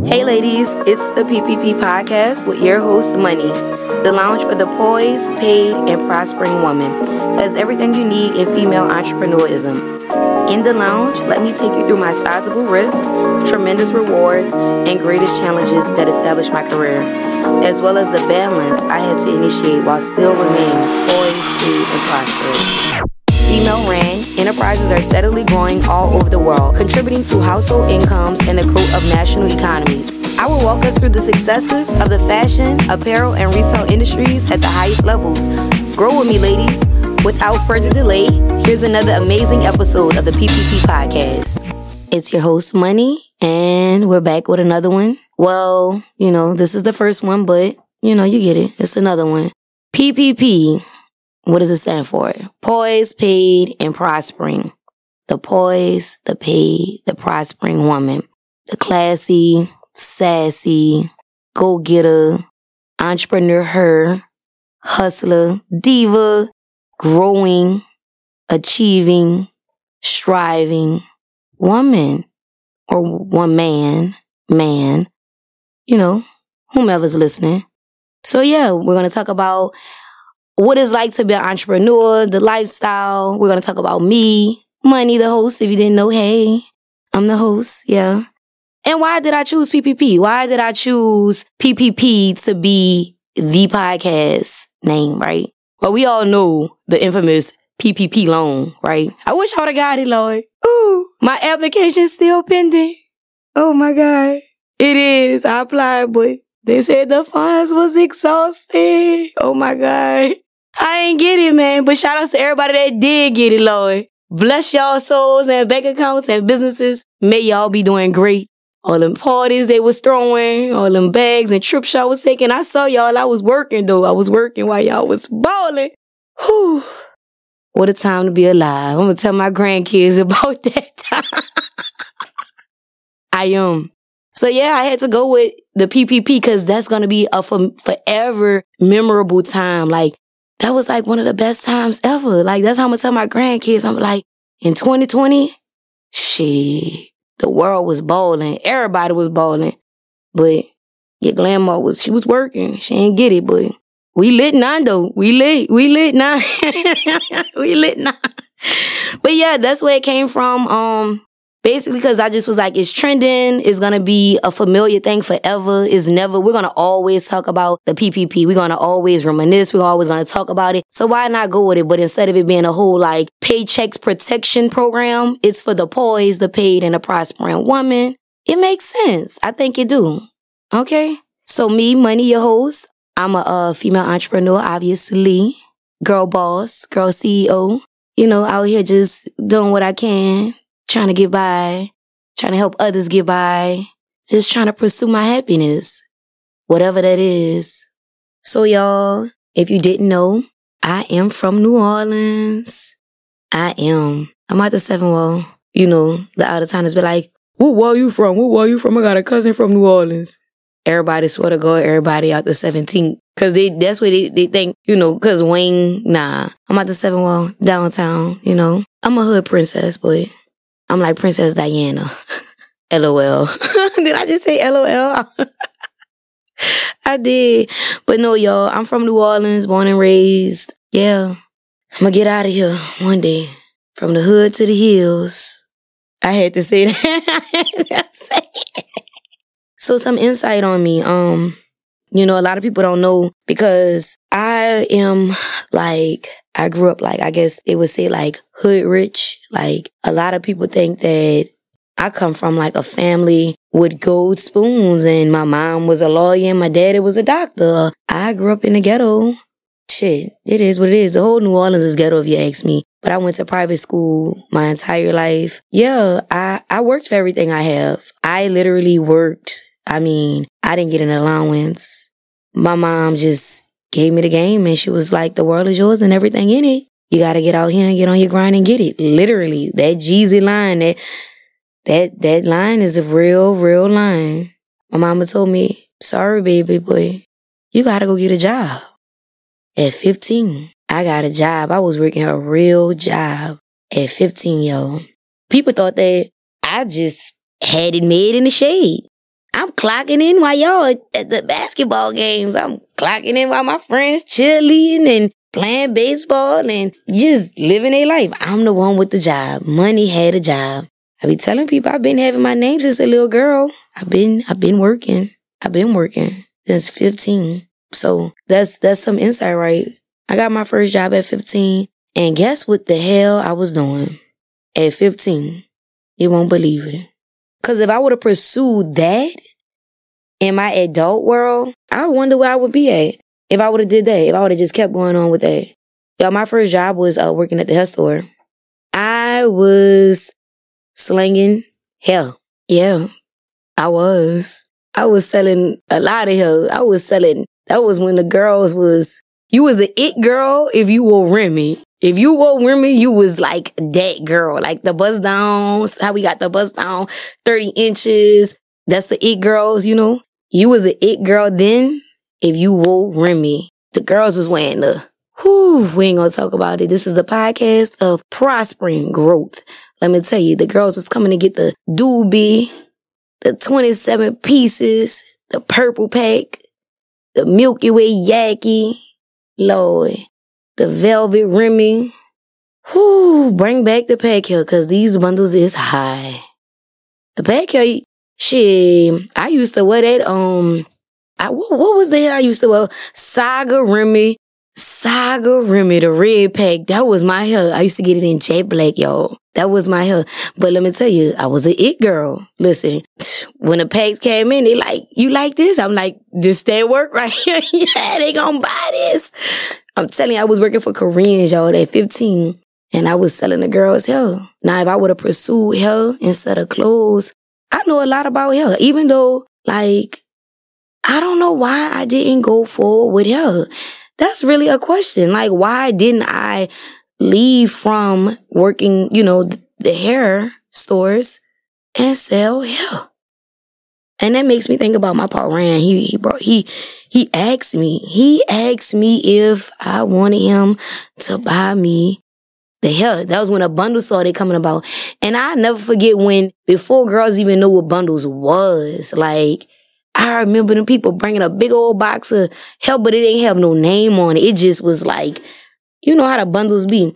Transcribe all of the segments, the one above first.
Hey, ladies, it's the PPP podcast with your host, Moneyy, the lounge for the poised, paid, and prospering woman. Has everything you need in female entrepreneurism. In the lounge, let me take you through my sizable risks, tremendous rewards, and greatest challenges that established my career, as well as the balance I had to initiate while still remaining poised, paid, and prosperous female ran, enterprises are steadily growing all over the world, contributing to household incomes and the growth of national economies. I will walk us through the successes of the fashion, apparel, and retail industries at the highest levels. Grow with me, ladies. Without further delay, here's another amazing episode of the PPP podcast. It's your host, Moneyy, and we're back with another one. Well, you know, this is the first one, but you know, you get it. It's another one. PPP what does it stand for? Poised, paid, and prospering. The poised, the paid, the prospering woman. The classy, sassy, go getter, entrepreneur, her, hustler, diva, growing, achieving, striving woman or one man, man, you know, whomever's listening. So yeah, we're going to talk about what it's like to be an entrepreneur, the lifestyle. We're going to talk about me, Moneyy, the host. If you didn't know, hey, I'm the host. Yeah. And why did I choose PPP? Why did I choose PPP to be the podcast name, right? Well, we all know the infamous PPP loan, right? I wish I would have got it, Lord. Ooh, my application's still pending. Oh my God. It is. I applied, but they said the funds was exhausted. Oh my God. I ain't get it, man. But shout out to everybody that did get it, Lord. Bless y'all souls and bank accounts and businesses. May y'all be doing great. All them parties they was throwing, all them bags and trips y'all was taking. I saw y'all. I was working though. I was working while y'all was balling. Whew. What a time to be alive. I'm gonna tell my grandkids about that time. I am. So yeah, I had to go with the PPP because that's gonna be a forever memorable time. Like that was like one of the best times ever. Like that's how I'm gonna tell my grandkids. I'm like, in 2020, shit, the world was balling. Everybody was balling. But your grandma was, she was working. She ain't get it, but we lit nine though. We lit, we lit nine. we lit nine. But yeah, that's where it came from. Um, Basically, because I just was like, it's trending. It's going to be a familiar thing forever. It's never, we're going to always talk about the PPP. We're going to always reminisce. We're always going to talk about it. So why not go with it? But instead of it being a whole like paychecks protection program, it's for the poised, the paid, and the prospering woman. It makes sense. I think it do. Okay. So me, Moneyy, your host. I'm a uh, female entrepreneur, obviously. Girl boss, girl CEO. You know, out here just doing what I can trying to get by, trying to help others get by, just trying to pursue my happiness, whatever that is. So y'all, if you didn't know, I am from New Orleans. I am. I'm at the seven wall. You know, the out of towners be like, what wall you from? What wall you from? I got a cousin from New Orleans. Everybody swear to God, everybody out the 17th. Cause they, that's what they, they think, you know, cause Wayne, nah. I'm at the seven wall, downtown, you know. I'm a hood princess, but I'm like Princess Diana. LOL. did I just say LOL? I did. But no, y'all, I'm from New Orleans, born and raised. Yeah. I'm gonna get out of here one day. From the hood to the hills. I had to say that. so some insight on me. Um, you know, a lot of people don't know because I am like I grew up like, I guess it would say like hood rich. Like a lot of people think that I come from like a family with gold spoons and my mom was a lawyer and my daddy was a doctor. I grew up in the ghetto. Shit, it is what it is. The whole New Orleans is ghetto if you ask me. But I went to private school my entire life. Yeah, I, I worked for everything I have. I literally worked. I mean, I didn't get an allowance. My mom just gave me the game and she was like, the world is yours and everything in it. You got to get out here and get on your grind and get it. Literally, that Jeezy line, that, that, that line is a real, real line. My mama told me, sorry, baby boy, you got to go get a job. At 15, I got a job. I was working a real job at 15, yo. People thought that I just had it made in the shade. I'm clocking in while y'all at the basketball games. I'm clocking in while my friends cheerleading and playing baseball and just living a life. I'm the one with the job. Moneyy had a job. I be telling people I've been having my name since a little girl. I've been I've been working. I've been working since 15. So that's that's some insight, right? I got my first job at 15. And guess what the hell I was doing at 15? You won't believe it. Cause if I would have pursued that in my adult world, I wonder where I would be at if I would have did that. If I would have just kept going on with that. Yo, my first job was uh, working at the health store. I was slinging hell. Yeah, I was. I was selling a lot of hell. I was selling. That was when the girls was. You was an it girl if you wore Remy. If you wore Remy, you was like that girl, like the buzz downs, how we got the buzz down, 30 inches. That's the it girls, you know? You was an it girl then if you wore Remy. The girls was wearing the, whew, we ain't gonna talk about it. This is a podcast of prospering growth. Let me tell you, the girls was coming to get the doobie, the 27 pieces, the purple pack, the Milky Way Yaki. Lord, the velvet Remy. Whoo, bring back the pack here, cause these bundles is high. The pack here, shit, I used to wear that, um, I, what, what was the hell I used to wear? Saga Remy, Saga Remy, the red pack. That was my hair. I used to get it in jet black, y'all. That was my hair. But let me tell you, I was an it girl. Listen, when the packs came in, they like, you like this? I'm like, this stay work right here. yeah, they gonna buy this. I'm telling you, I was working for Koreans, y'all, at 15, and I was selling the girls hair. Now, if I would have pursued hair instead of clothes, I know a lot about hair, even though, like, I don't know why I didn't go forward with hair. That's really a question. Like, why didn't I leave from working, you know, the hair stores and sell hair? And that makes me think about my Rand. He he brought he he asked me. He asked me if I wanted him to buy me the hell. That was when a bundle started coming about. And I never forget when before girls even knew what bundles was. Like I remember them people bringing a big old box of hell, but it didn't have no name on it. It just was like, you know how the bundles be.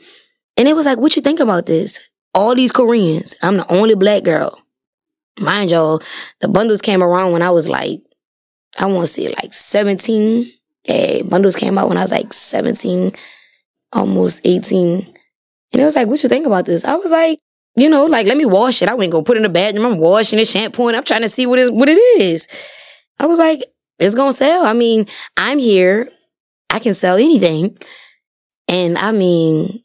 And it was like, what you think about this? All these Koreans. I'm the only black girl. Mind y'all, the bundles came around when I was like, I want to say like 17. Yeah, bundles came out when I was like 17, almost 18. And it was like, what you think about this? I was like, you know, like, let me wash it. I went go put it in the bathroom. I'm washing it, shampooing. I'm trying to see what is what it is. I was like, it's gonna sell. I mean, I'm here. I can sell anything. And I mean,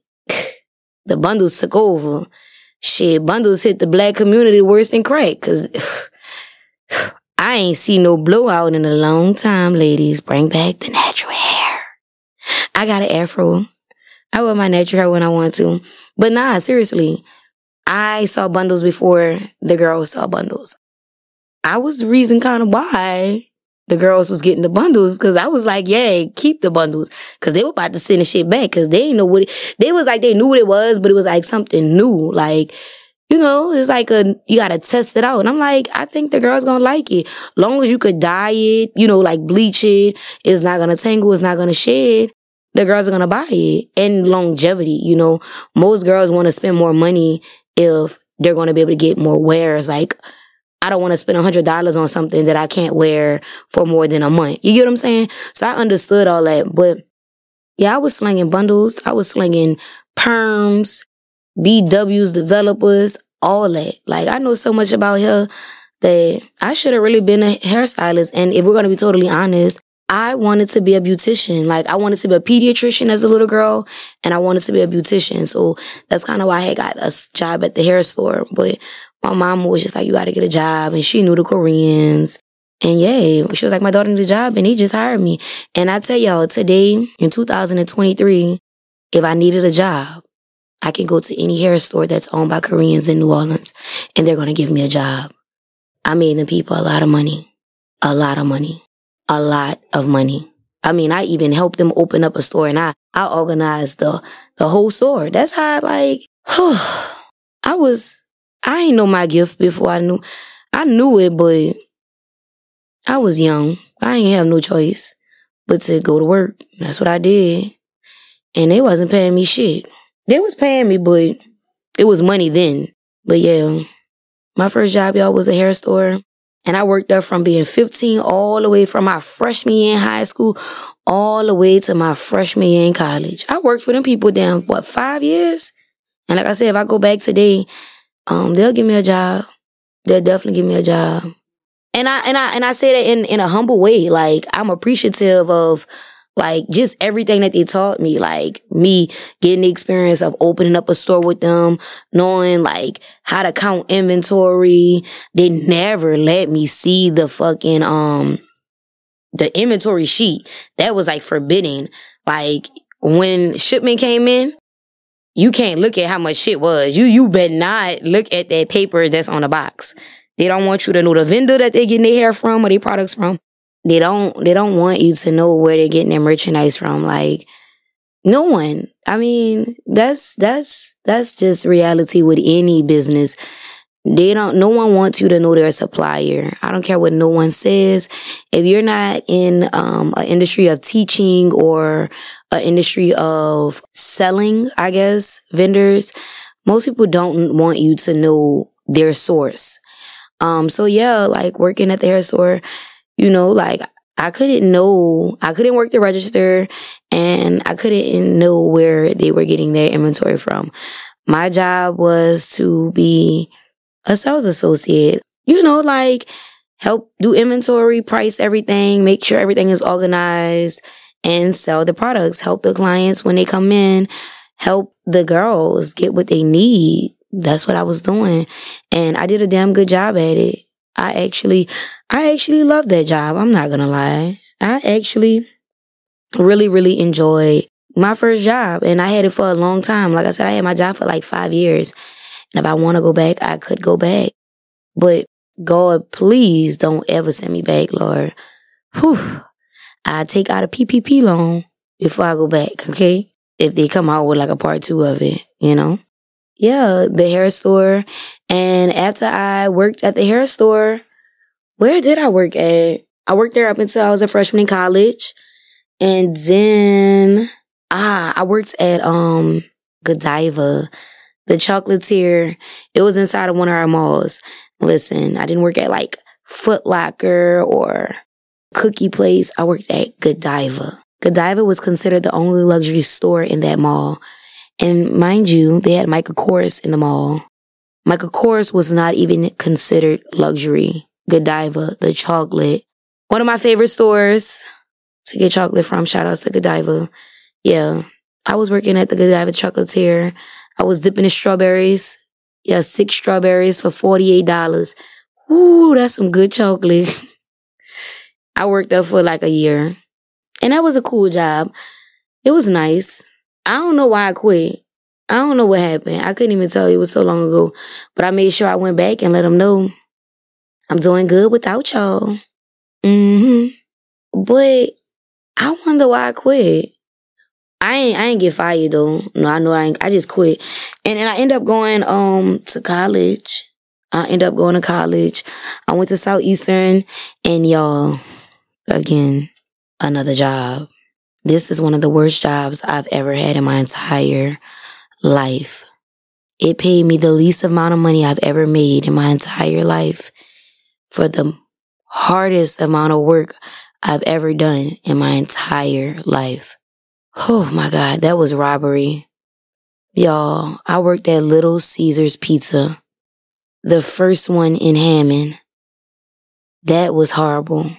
the bundles took over. Shit, bundles hit the black community worse than crack. Cause I ain't seen no blowout in a long time, ladies. Bring back the natural hair. I got an afro. I wear my natural hair when I want to. But nah, seriously. I saw bundles before the girls saw bundles. I was the reason kind of why the girls was getting the bundles because I was like, yeah, keep the bundles because they were about to send the shit back because they didn't know what it, they was like, they knew what it was, but it was like something new. Like, you know, it's like a, you gotta test it out. And I'm like, I think the girl's gonna like it. Long as you could dye it, you know, like bleach it, it's not gonna tangle, it's not gonna shed. The girls are gonna buy it. And longevity, you know, most girls wanna spend more money if they're gonna be able to get more wears. Like, I don't want to spend a hundred dollars on something that I can't wear for more than a month. You get what I'm saying? So I understood all that, but yeah, I was slinging bundles. I was slinging perms, BWs, developers, all that. Like I know so much about hair that I should have really been a hairstylist. And if we're to be totally honest, I wanted to be a beautician. Like I wanted to be a pediatrician as a little girl and I wanted to be a beautician. So that's kind of why I got a job at the hair store. But my mom was just like, you got to get a job. And she knew the Koreans. And yeah, she was like, my daughter needs a job and he just hired me. And I tell y'all, today in 2023, if I needed a job, I can go to any hair store that's owned by Koreans in New Orleans and they're going to give me a job. I made the people a lot of money, a lot of money, a lot of money. I mean, I even helped them open up a store and I, I organized the, the whole store. That's how I like, I was I ain't know my gift before I knew. I knew it, but I was young. I ain't have no choice but to go to work. That's what I did. And they wasn't paying me shit. They was paying me, but it was money then. But yeah, my first job, y'all, was a hair store. And I worked there from being 15 all the way from my freshman year in high school all the way to my freshman year in college. I worked for them people down, what, five years? And like I said, if I go back today, um, they'll give me a job. They'll definitely give me a job. And I and I and I say that in in a humble way. Like I'm appreciative of like just everything that they taught me, like me getting the experience of opening up a store with them, knowing like how to count inventory. They never let me see the fucking, um, the inventory sheet. That was like forbidding. Like when shipment came in, you can't look at how much shit was. You you better not look at that paper that's on the box. They don't want you to know the vendor that they're getting their hair from or their products from. They don't they don't want you to know where they're getting their merchandise from. Like no one. I mean, that's that's that's just reality with any business. They don't no one wants you to know their supplier. I don't care what no one says. If you're not in um an industry of teaching or an industry of selling, I guess, vendors, most people don't want you to know their source. Um so yeah, like working at the hair store, you know, like I couldn't know, I couldn't work the register and I couldn't know where they were getting their inventory from. My job was to be a sales associate, you know, like help do inventory, price everything, make sure everything is organized and sell the products, help the clients when they come in, help the girls get what they need. That's what I was doing. And I did a damn good job at it. I actually, I actually love that job. I'm not gonna lie. I actually really, really enjoyed my first job and I had it for a long time. Like I said, I had my job for like five years. And if I want to go back, I could go back. But God, please don't ever send me back, Lord. Whew. I take out a PPP loan before I go back, okay? If they come out with like a part two of it, you know? Yeah, the hair store. And after I worked at the hair store, where did I work at? I worked there up until I was a freshman in college. And then, ah, I worked at, um, Godiva, the chocolatier. It was inside of one of our malls. Listen, I didn't work at like Foot Locker or Cookie Place. I worked at Godiva. Godiva was considered the only luxury store in that mall. And mind you, they had Michael Kors in the mall. Michael Kors was not even considered luxury. Godiva, the chocolate. One of my favorite stores to get chocolate from. Shout outs to Godiva. Yeah. I was working at the Godiva chocolatier. I was dipping in strawberries. Yeah, six strawberries for $48. Ooh, that's some good chocolate. I worked there for like a year. And that was a cool job. It was nice. I don't know why I quit. I don't know what happened. I couldn't even tell you. It was so long ago. But I made sure I went back and let them know I'm doing good without y'all. Mm-hmm. But I wonder why I quit. I ain't I ain't get fired though. No, I know I ain't I just quit. And then I end up going um to college. I end up going to college. I went to Southeastern and y'all again, another job. This is one of the worst jobs I've ever had in my entire life. It paid me the least amount of money I've ever made in my entire life for the hardest amount of work I've ever done in my entire life. Oh my God, that was robbery. Y'all, I worked at Little Caesars Pizza, the first one in Hammond. That was horrible.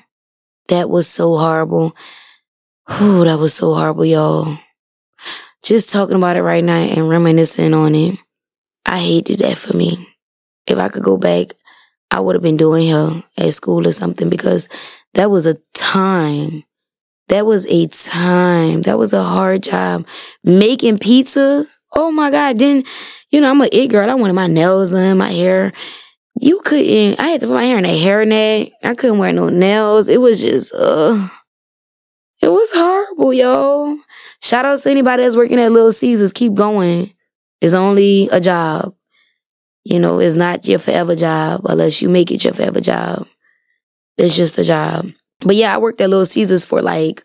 That was so horrible. Oh, that was so horrible, y'all. Just talking about it right now and reminiscing on it. I hated that for me. If I could go back, I would have been doing her at school or something because that was a time. That was a time. That was a hard job. Making pizza. Oh my God. Then, you know, I'm a it girl. I wanted my nails done, my hair. You couldn't, I had to put my hair in a hairnet. I couldn't wear no nails. It was just, uh, it was horrible, yo. Shout out to anybody that's working at Little Caesars. Keep going. It's only a job. You know, it's not your forever job unless you make it your forever job. It's just a job. But yeah, I worked at Little Caesars for like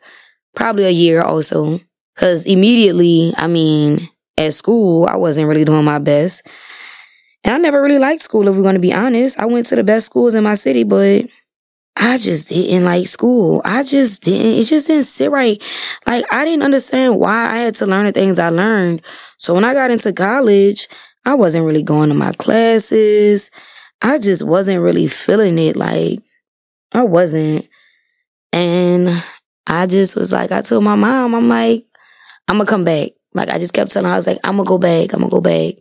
probably a year also. Cause immediately, I mean, at school, I wasn't really doing my best. And I never really liked school, if we're to be honest. I went to the best schools in my city, but I just didn't like school. I just didn't, it just didn't sit right. Like, I didn't understand why I had to learn the things I learned. So when I got into college, I wasn't really going to my classes. I just wasn't really feeling it. Like, I wasn't. And I just was like, I told my mom, I'm like, I'm gonna come back. Like, I just kept telling her, I was like, I'm gonna go back. I'm gonna go back.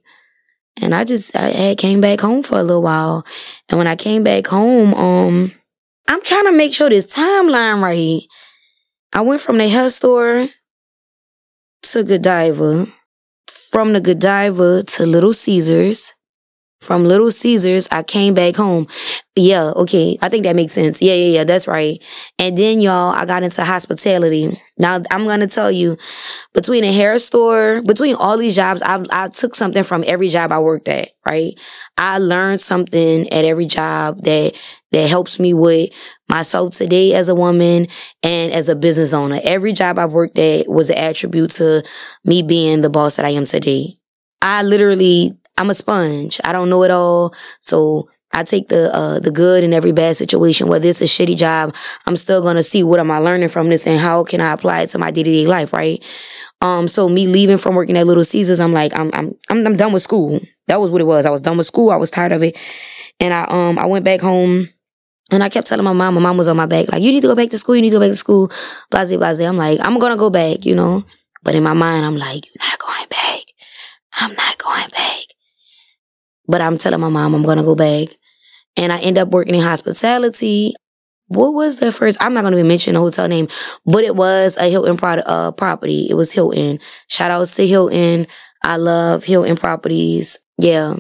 And I just, I had came back home for a little while. And when I came back home, um, I'm trying to make sure this timeline right. I went from the hair store to Godiva, from the Godiva to Little Caesars, from Little Caesars, I came back home. Yeah, okay. I think that makes sense. Yeah, yeah, yeah. That's right. And then y'all, I got into hospitality. Now I'm to tell you between a hair store, between all these jobs, I, I took something from every job I worked at, right? I learned something at every job that, that helps me with myself today as a woman and as a business owner. Every job I've worked at was an attribute to me being the boss that I am today. I literally I'm a sponge. I don't know it all. So I take the uh, the good in every bad situation. Whether it's a shitty job, I'm still gonna see what am I learning from this and how can I apply it to my day to day life, right? Um, so me leaving from working at Little Caesars, I'm like, I'm I'm I'm I'm done with school. That was what it was. I was done with school. I was tired of it, and I um I went back home. And I kept telling my mom, my mom was on my back, like, you need to go back to school, you need to go back to school, blase, blase. I'm like, I'm gonna go back, you know? But in my mind, I'm like, you're not going back. I'm not going back. But I'm telling my mom I'm gonna go back. And I end up working in hospitality. What was the first? I'm not gonna even mention the hotel name, but it was a Hilton pro- uh, property. It was Hilton. Shout outs to Hilton. I love Hilton properties. Yeah.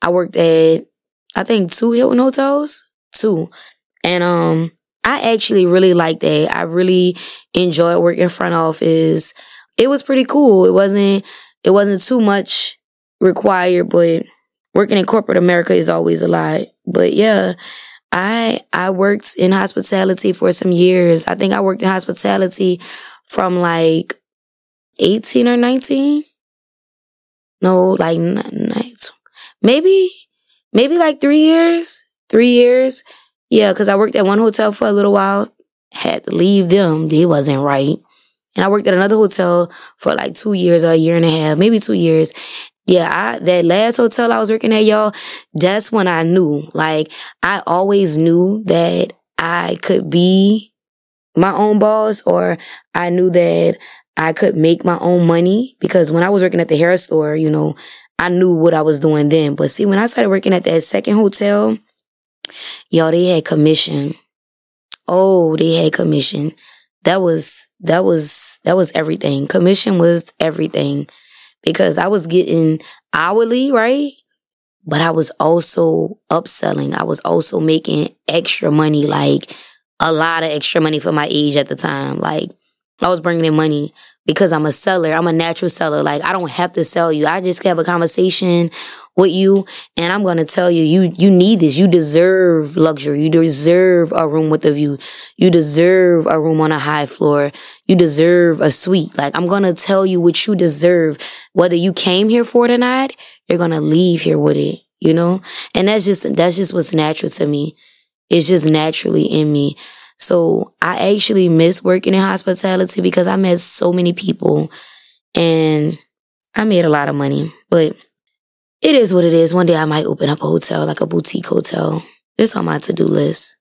I worked at, I think two Hilton hotels. Two. And, um, I actually really liked that. I really enjoyed working front office. It was pretty cool. It wasn't, it wasn't too much required, but working in corporate America is always a lot. But yeah, I I worked in hospitality for some years. I think I worked in hospitality from like 18 or 19. No, like. Maybe maybe like 3 years. 3 years. Yeah, cuz I worked at one hotel for a little while. Had to leave them. They wasn't right. And I worked at another hotel for like two years or a year and a half, maybe two years yeah, I, that last hotel I was working at, y'all, that's when I knew. Like, I always knew that I could be my own boss or I knew that I could make my own money because when I was working at the hair store, you know, I knew what I was doing then. But see, when I started working at that second hotel, y'all, they had commission. Oh, they had commission. That was, that was, that was everything. Commission was everything because I was getting hourly, right? But I was also upselling. I was also making extra money, like a lot of extra money for my age at the time. Like I was bringing in money because I'm a seller. I'm a natural seller. Like I don't have to sell you. I just have a conversation with you and I'm going to tell you, you, you need this. You deserve luxury. You deserve a room with a view. You deserve a room on a high floor. You deserve a suite. Like I'm going to tell you what you deserve. Whether you came here for it or not, you're going to leave here with it, you know? And that's just, that's just what's natural to me. It's just naturally in me. So I actually miss working in hospitality because I met so many people and I made a lot of money, but it is what it is. One day I might open up a hotel, like a boutique hotel. It's on my to-do list.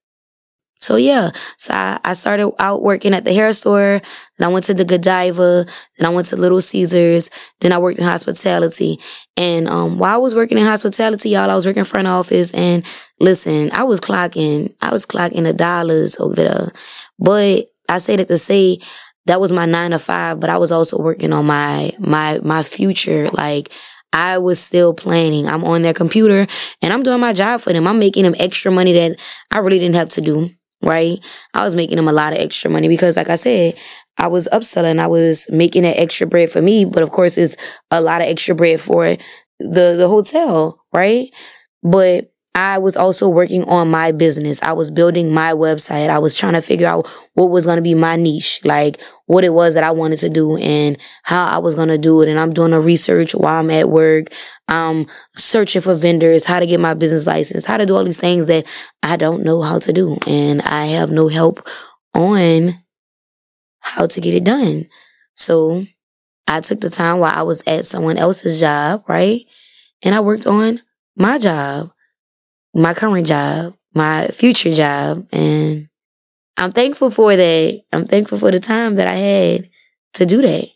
So yeah, so I, I, started out working at the hair store. Then I went to the Godiva. Then I went to Little Caesars. Then I worked in hospitality. And um, while I was working in hospitality, y'all, I was working front office. And listen, I was clocking, I was clocking the dollars over there. But I say that to say that was my nine to five. But I was also working on my my my future, like. I was still planning. I'm on their computer and I'm doing my job for them. I'm making them extra money that I really didn't have to do right? I was making them a lot of extra money because, like I said, I was upselling. I was making that extra bread for me, but of course, it's a lot of extra bread for the the hotel, right? But I was also working on my business. I was building my website. I was trying to figure out what was going to be my niche, like what it was that I wanted to do and how I was going to do it. And I'm doing a research while I'm at work. I'm searching for vendors, how to get my business license, how to do all these things that I don't know how to do. And I have no help on how to get it done. So I took the time while I was at someone else's job, right? And I worked on my job my current job, my future job. And I'm thankful for that. I'm thankful for the time that I had to do that.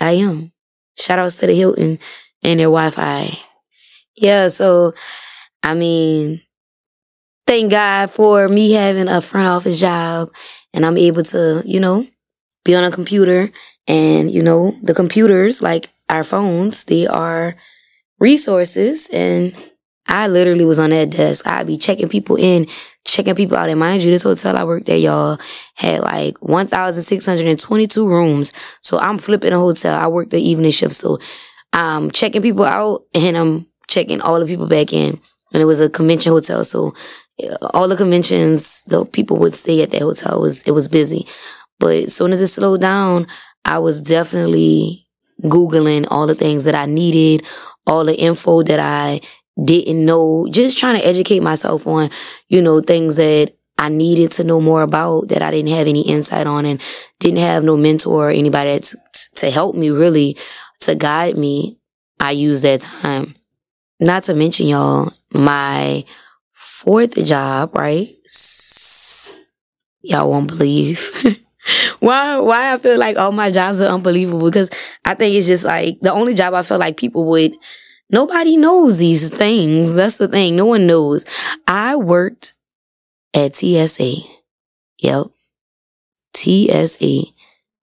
I am. Shout outs to the Hilton and their Wi Fi. Yeah, so I mean, thank God for me having a front office job and I'm able to, you know, be on a computer and, you know, the computers, like our phones, they are resources and I literally was on that desk. I'd be checking people in, checking people out. And mind you, this hotel I worked at, y'all, had like 1,622 rooms. So I'm flipping a hotel. I worked the evening shift. So I'm checking people out and I'm checking all the people back in. And it was a convention hotel. So all the conventions, the people would stay at that hotel. It was, it was busy. But as soon as it slowed down, I was definitely Googling all the things that I needed, all the info that I didn't know, just trying to educate myself on, you know, things that I needed to know more about that I didn't have any insight on and didn't have no mentor or anybody to, to help me really, to guide me. I used that time. Not to mention y'all, my fourth job, right? Y'all won't believe. why why I feel like all my jobs are unbelievable because I think it's just like the only job I feel like people would Nobody knows these things. That's the thing. No one knows. I worked at TSA. Yep. TSA.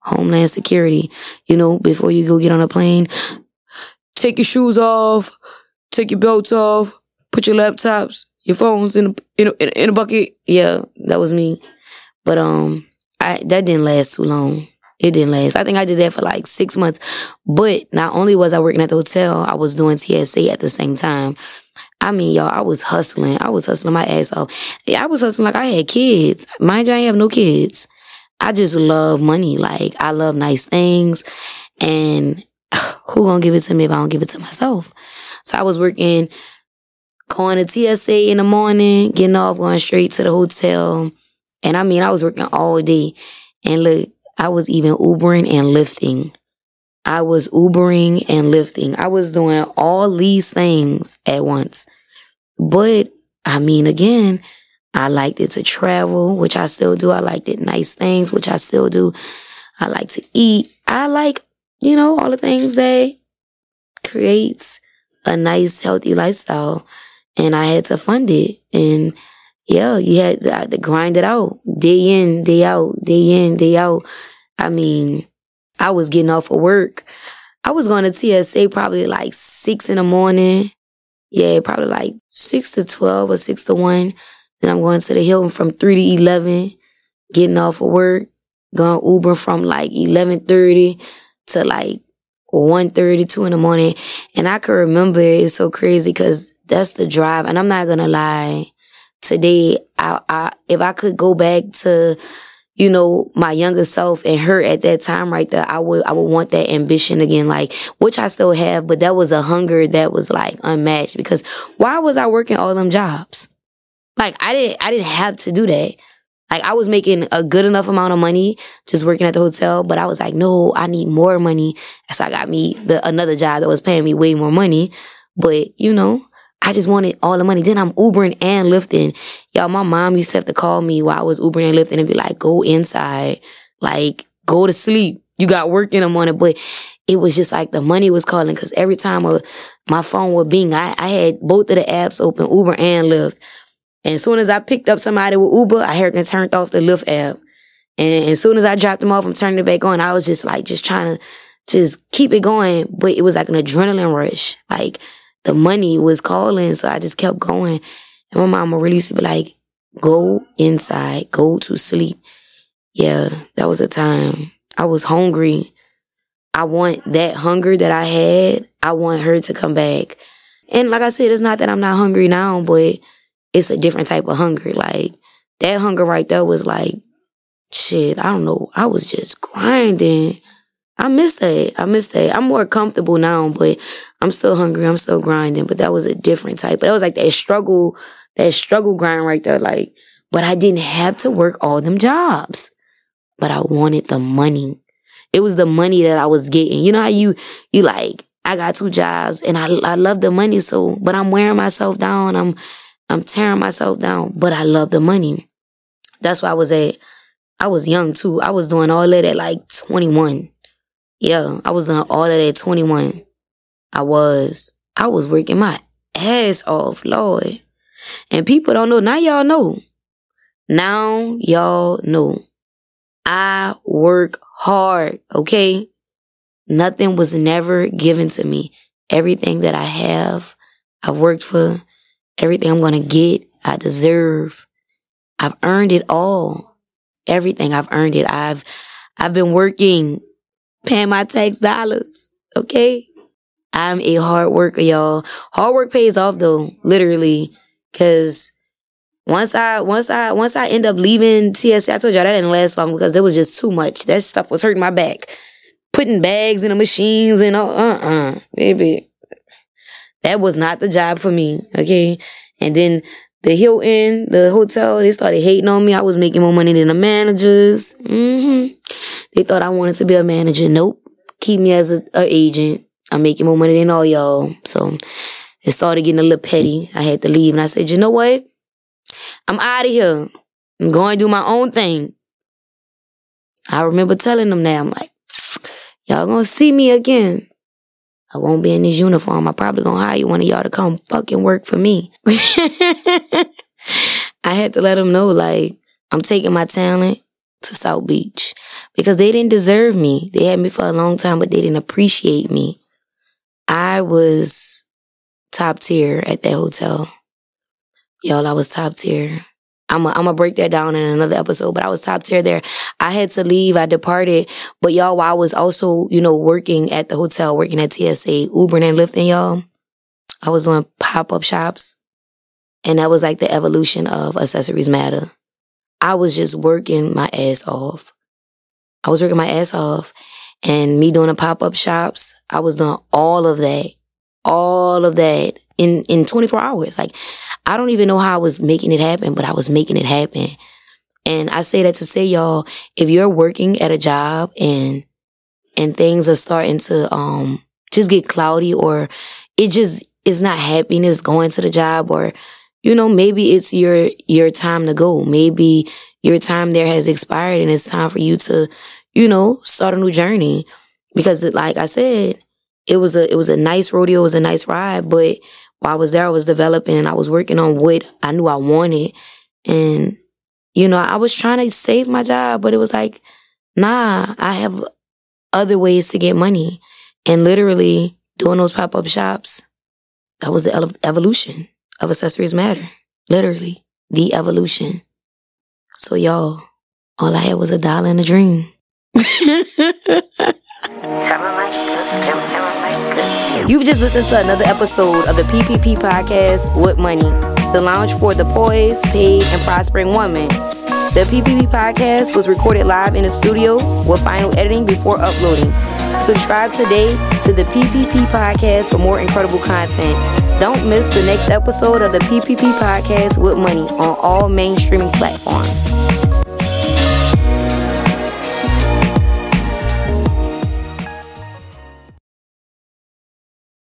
Homeland Security. You know, before you go get on a plane, take your shoes off, take your belts off, put your laptops, your phones in a, in a, in a bucket. Yeah, that was me. But um, I that didn't last too long. It didn't last. I think I did that for like six months. But not only was I working at the hotel, I was doing TSA at the same time. I mean, y'all, I was hustling. I was hustling my ass off. Yeah, I was hustling like I had kids. Mind you, I have no kids. I just love money. Like, I love nice things. And who gonna give it to me if I don't give it to myself? So I was working, going to TSA in the morning, getting off, going straight to the hotel. And I mean, I was working all day. And look, I was even Ubering and Lyfting. I was Ubering and Lyfting. I was doing all these things at once. But I mean, again, I liked it to travel, which I still do. I liked it nice things, which I still do. I like to eat. I like, you know, all the things that creates a nice, healthy lifestyle. And I had to fund it. And yeah, you had to, grind it out day in, day out, day in, day out. I mean, I was getting off of work. I was going to TSA probably like six in the morning. Yeah, probably like six to 12 or six to one. Then I'm going to the Hilton from three to 11, getting off of work, going Uber from like 1130 to like 1.30, 2 in the morning. And I can remember it's so crazy because that's the drive. And I'm not going to lie today, I, I, if I could go back to, you know, my younger self and her at that time right there, I would, I would want that ambition again, like, which I still have, but that was a hunger that was like unmatched because why was I working all them jobs? Like, I didn't, I didn't have to do that. Like, I was making a good enough amount of money just working at the hotel, but I was like, no, I need more money. So I got me the, another job that was paying me way more money. But, you know, I just wanted all the money. Then I'm Ubering and Lyfting. Y'all, my mom used to have to call me while I was Ubering and Lyfting and be like, go inside. Like, go to sleep. You got work in the morning. But it was just like the money was calling because every time a, my phone would bing, I, I had both of the apps open, Uber and Lyft. And as soon as I picked up somebody with Uber, I heard them turned off the Lyft app. And as soon as I dropped them off, I'm turning it back on. I was just like, just trying to just keep it going. But it was like an adrenaline rush. Like, the money was calling. So I just kept going. And my mama really used to be like, go inside, go to sleep. Yeah, that was a time. I was hungry. I want that hunger that I had. I want her to come back. And like I said, it's not that I'm not hungry now, but it's a different type of hunger. Like that hunger right there was like, shit, I don't know. I was just grinding. I miss that. I miss that. I'm more comfortable now, but I'm still hungry. I'm still grinding. But that was a different type. But that was like that struggle, that struggle grind right there. Like, but I didn't have to work all them jobs. But I wanted the money. It was the money that I was getting. You know how you, you like, I got two jobs and I, I love the money. So, but I'm wearing myself down. I'm, I'm tearing myself down, but I love the money. That's why I was at, I was young too. I was doing all that at like 21. Yeah, I was on all of that at 21. I was, I was working my ass off, Lord. And people don't know. Now y'all know. Now y'all know. I work hard, okay? Nothing was never given to me. Everything that I have, I've worked for. Everything I'm going to get, I deserve. I've earned it all. Everything I've earned it. I've, I've been working, paying my tax dollars. Okay. I'm a hard worker, y'all. Hard work pays off though, literally. Cause once I, once I, once I end up leaving TSA, I told y'all that didn't last long because it was just too much. That stuff was hurting my back. Putting bags in the machines and all, uh-uh, baby. That was not the job for me. Okay. And then the Hilton, the hotel, they started hating on me. I was making more money than the managers. Mm-hmm. They thought I wanted to be a manager. Nope. Keep me as a, a agent. I'm making more money than all y'all. So it started getting a little petty. I had to leave and I said, you know what? I'm out of here. I'm going to do my own thing. I remember telling them that. I'm like, y'all gonna see me again. I won't be in this uniform. I'm probably gonna hire one of y'all to come fucking work for me. I had to let them know, like, I'm taking my talent to South Beach because they didn't deserve me. They had me for a long time, but they didn't appreciate me. I was top tier at that hotel. Y'all, I was top tier. I'm gonna break that down in another episode, but I was top tier there. I had to leave. I departed. But y'all, while I was also, you know, working at the hotel, working at TSA, Ubering and Lyfting y'all, I was doing pop up shops. And that was like the evolution of Accessories Matter. I was just working my ass off. I was working my ass off. And me doing the pop up shops, I was doing all of that, all of that in, in 24 hours. Like, I don't even know how I was making it happen, but I was making it happen. And I say that to say y'all, if you're working at a job and, and things are starting to, um, just get cloudy or it just is not happiness going to the job or, you know, maybe it's your, your time to go. Maybe your time there has expired and it's time for you to, you know, start a new journey. Because like I said, it was a, it was a nice rodeo. It was a nice ride, but while I was there, I was developing and I was working on what I knew I wanted. And, you know, I was trying to save my job, but it was like, nah, I have other ways to get money. And literally doing those pop up shops, that was the evolution of Accessories Matter. Literally, the evolution. So, y'all, all I had was a dollar and a dream. You've just listened to another episode of the PPP podcast with Moneyy, the lounge for the poised, paid, and prospering woman. The PPP podcast was recorded live in the studio with final editing before uploading. Subscribe today to the PPP podcast for more incredible content. Don't miss the next episode of the PPP podcast with Moneyy on all mainstreaming platforms.